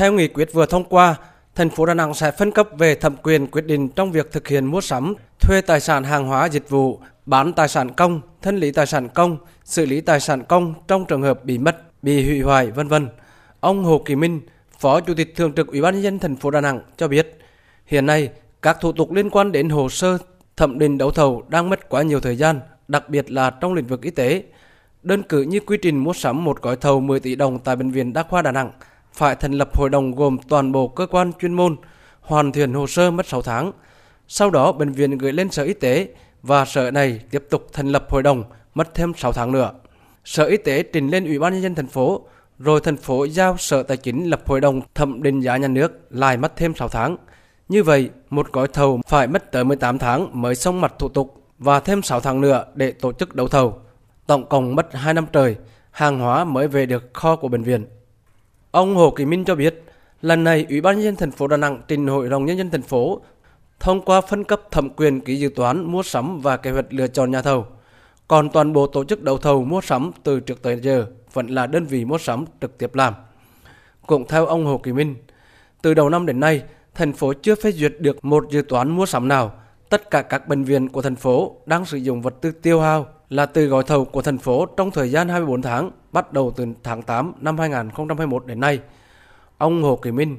Theo nghị quyết vừa thông qua, thành phố Đà Nẵng sẽ phân cấp về thẩm quyền quyết định trong việc thực hiện mua sắm, thuê tài sản hàng hóa dịch vụ, bán tài sản công, thân lý tài sản công, xử lý tài sản công trong trường hợp bị mất, bị hủy hoại, vân vân. Ông Hồ Kỳ Minh, Phó Chủ tịch Thường trực Ủy ban nhân dân thành phố Đà Nẵng cho biết, hiện nay các thủ tục liên quan đến hồ sơ thẩm định đấu thầu đang mất quá nhiều thời gian, đặc biệt là trong lĩnh vực y tế. Đơn cử như quy trình mua sắm một gói thầu 10 tỷ đồng tại bệnh viện Đa khoa Đà Nẵng phải thành lập hội đồng gồm toàn bộ cơ quan chuyên môn, hoàn thiện hồ sơ mất 6 tháng. Sau đó bệnh viện gửi lên Sở Y tế và sở này tiếp tục thành lập hội đồng mất thêm 6 tháng nữa. Sở Y tế trình lên Ủy ban nhân dân thành phố, rồi thành phố giao Sở Tài chính lập hội đồng thẩm định giá nhà nước lại mất thêm 6 tháng. Như vậy, một gói thầu phải mất tới 18 tháng mới xong mặt thủ tục và thêm 6 tháng nữa để tổ chức đấu thầu. Tổng cộng mất 2 năm trời, hàng hóa mới về được kho của bệnh viện. Ông Hồ Kỳ Minh cho biết, lần này Ủy ban nhân dân thành phố Đà Nẵng trình Hội đồng nhân dân thành phố thông qua phân cấp thẩm quyền ký dự toán mua sắm và kế hoạch lựa chọn nhà thầu. Còn toàn bộ tổ chức đấu thầu mua sắm từ trước tới giờ vẫn là đơn vị mua sắm trực tiếp làm. Cũng theo ông Hồ Kỳ Minh, từ đầu năm đến nay, thành phố chưa phê duyệt được một dự toán mua sắm nào. Tất cả các bệnh viện của thành phố đang sử dụng vật tư tiêu hao là từ gói thầu của thành phố trong thời gian 24 tháng, bắt đầu từ tháng 8 năm 2021 đến nay. Ông Hồ Kỳ Minh,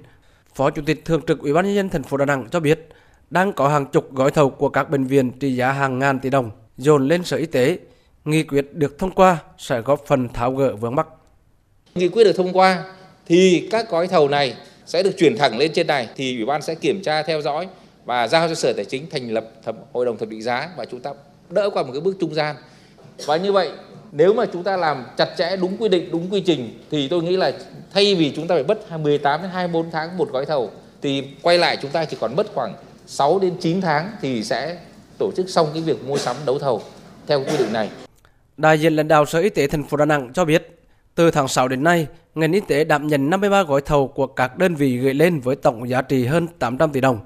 Phó Chủ tịch Thường trực Ủy ban nhân dân thành phố Đà Nẵng cho biết, đang có hàng chục gói thầu của các bệnh viện trị giá hàng ngàn tỷ đồng dồn lên Sở Y tế. Nghị quyết được thông qua sẽ góp phần tháo gỡ vướng mắc. Nghị quyết được thông qua thì các gói thầu này sẽ được chuyển thẳng lên trên này thì ủy ban sẽ kiểm tra theo dõi và giao cho sở tài chính thành lập thẩm hội đồng thẩm định giá và chúng ta đỡ qua một cái bước trung gian và như vậy nếu mà chúng ta làm chặt chẽ đúng quy định đúng quy trình thì tôi nghĩ là thay vì chúng ta phải mất 18 đến 24 tháng một gói thầu thì quay lại chúng ta chỉ còn mất khoảng 6 đến 9 tháng thì sẽ tổ chức xong cái việc mua sắm đấu thầu theo quy định này. Đại diện lãnh đạo Sở Y tế thành phố Đà Nẵng cho biết, từ tháng 6 đến nay, ngành y tế đảm nhận 53 gói thầu của các đơn vị gửi lên với tổng giá trị hơn 800 tỷ đồng.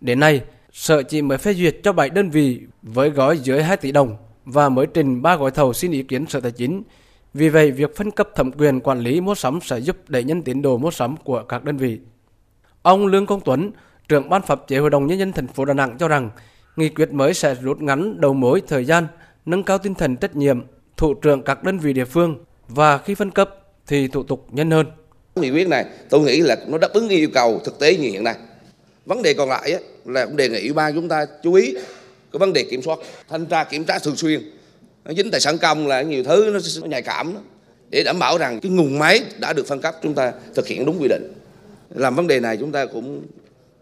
Đến nay, Sở chỉ mới phê duyệt cho 7 đơn vị với gói dưới 2 tỷ đồng và mới trình ba gói thầu xin ý kiến Sở Tài chính. Vì vậy, việc phân cấp thẩm quyền quản lý mua sắm sẽ giúp đẩy nhanh tiến độ mua sắm của các đơn vị. Ông Lương Công Tuấn, trưởng ban pháp chế Hội đồng nhân dân thành phố Đà Nẵng cho rằng, nghị quyết mới sẽ rút ngắn đầu mối thời gian, nâng cao tinh thần trách nhiệm, thủ trưởng các đơn vị địa phương và khi phân cấp thì thủ tục nhanh hơn. Nghị quyết này tôi nghĩ là nó đáp ứng yêu cầu thực tế như hiện nay. Vấn đề còn lại là cũng đề nghị ủy ban chúng ta chú ý cái vấn đề kiểm soát, thanh tra kiểm tra thường xuyên. Nó dính tài sản công là nhiều thứ nó nhạy cảm đó. để đảm bảo rằng cái nguồn máy đã được phân cấp chúng ta thực hiện đúng quy định. Làm vấn đề này chúng ta cũng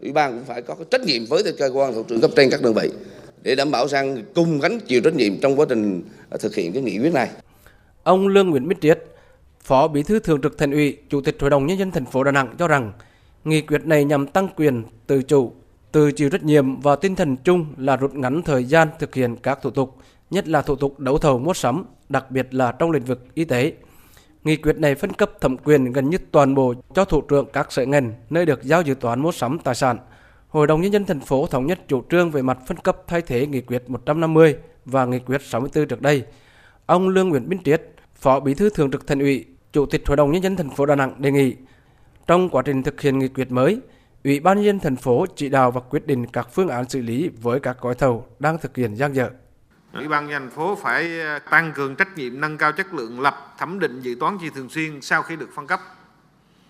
ủy ban cũng phải có cái trách nhiệm với cơ quan thủ trưởng cấp trên các đơn vị để đảm bảo rằng cùng gánh chịu trách nhiệm trong quá trình thực hiện cái nghị quyết này. Ông Lương Nguyễn Minh Triết, Phó Bí thư Thường trực Thành ủy, Chủ tịch Hội đồng nhân dân thành phố Đà Nẵng cho rằng nghị quyết này nhằm tăng quyền tự chủ, tự chịu trách nhiệm và tinh thần chung là rút ngắn thời gian thực hiện các thủ tục, nhất là thủ tục đấu thầu mua sắm, đặc biệt là trong lĩnh vực y tế. Nghị quyết này phân cấp thẩm quyền gần như toàn bộ cho thủ trưởng các sở ngành nơi được giao dự toán mua sắm tài sản. Hội đồng nhân dân thành phố thống nhất chủ trương về mặt phân cấp thay thế nghị quyết 150 và nghị quyết 64 trước đây. Ông Lương Nguyễn Minh Triết, Phó Bí thư Thường trực Thành ủy, Chủ tịch Hội đồng nhân dân thành phố Đà Nẵng đề nghị trong quá trình thực hiện nghị quyết mới, Ủy ban nhân dân thành phố chỉ đạo và quyết định các phương án xử lý với các gói thầu đang thực hiện gian dở. Ủy ban nhân thành phố phải ờ, tăng cường trách nhiệm nâng cao chất lượng lập, thẩm định dự toán chi thường xuyên sau khi được phân cấp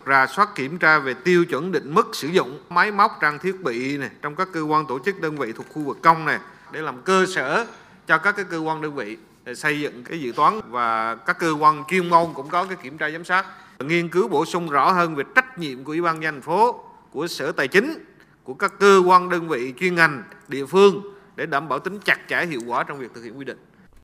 rà soát kiểm tra về tiêu chuẩn định mức sử dụng máy móc, trang thiết bị này, trong các cơ quan tổ chức đơn vị thuộc khu vực công này, để làm cơ sở cho các cái cơ quan đơn vị xây dựng cái dự toán và các cơ quan chuyên môn cũng có cái kiểm tra giám sát nghiên cứu bổ sung rõ hơn về trách nhiệm của ủy ban nhân thành phố của sở tài chính, của các cơ quan đơn vị chuyên ngành, địa phương để đảm bảo tính chặt chẽ hiệu quả trong việc thực hiện quy định.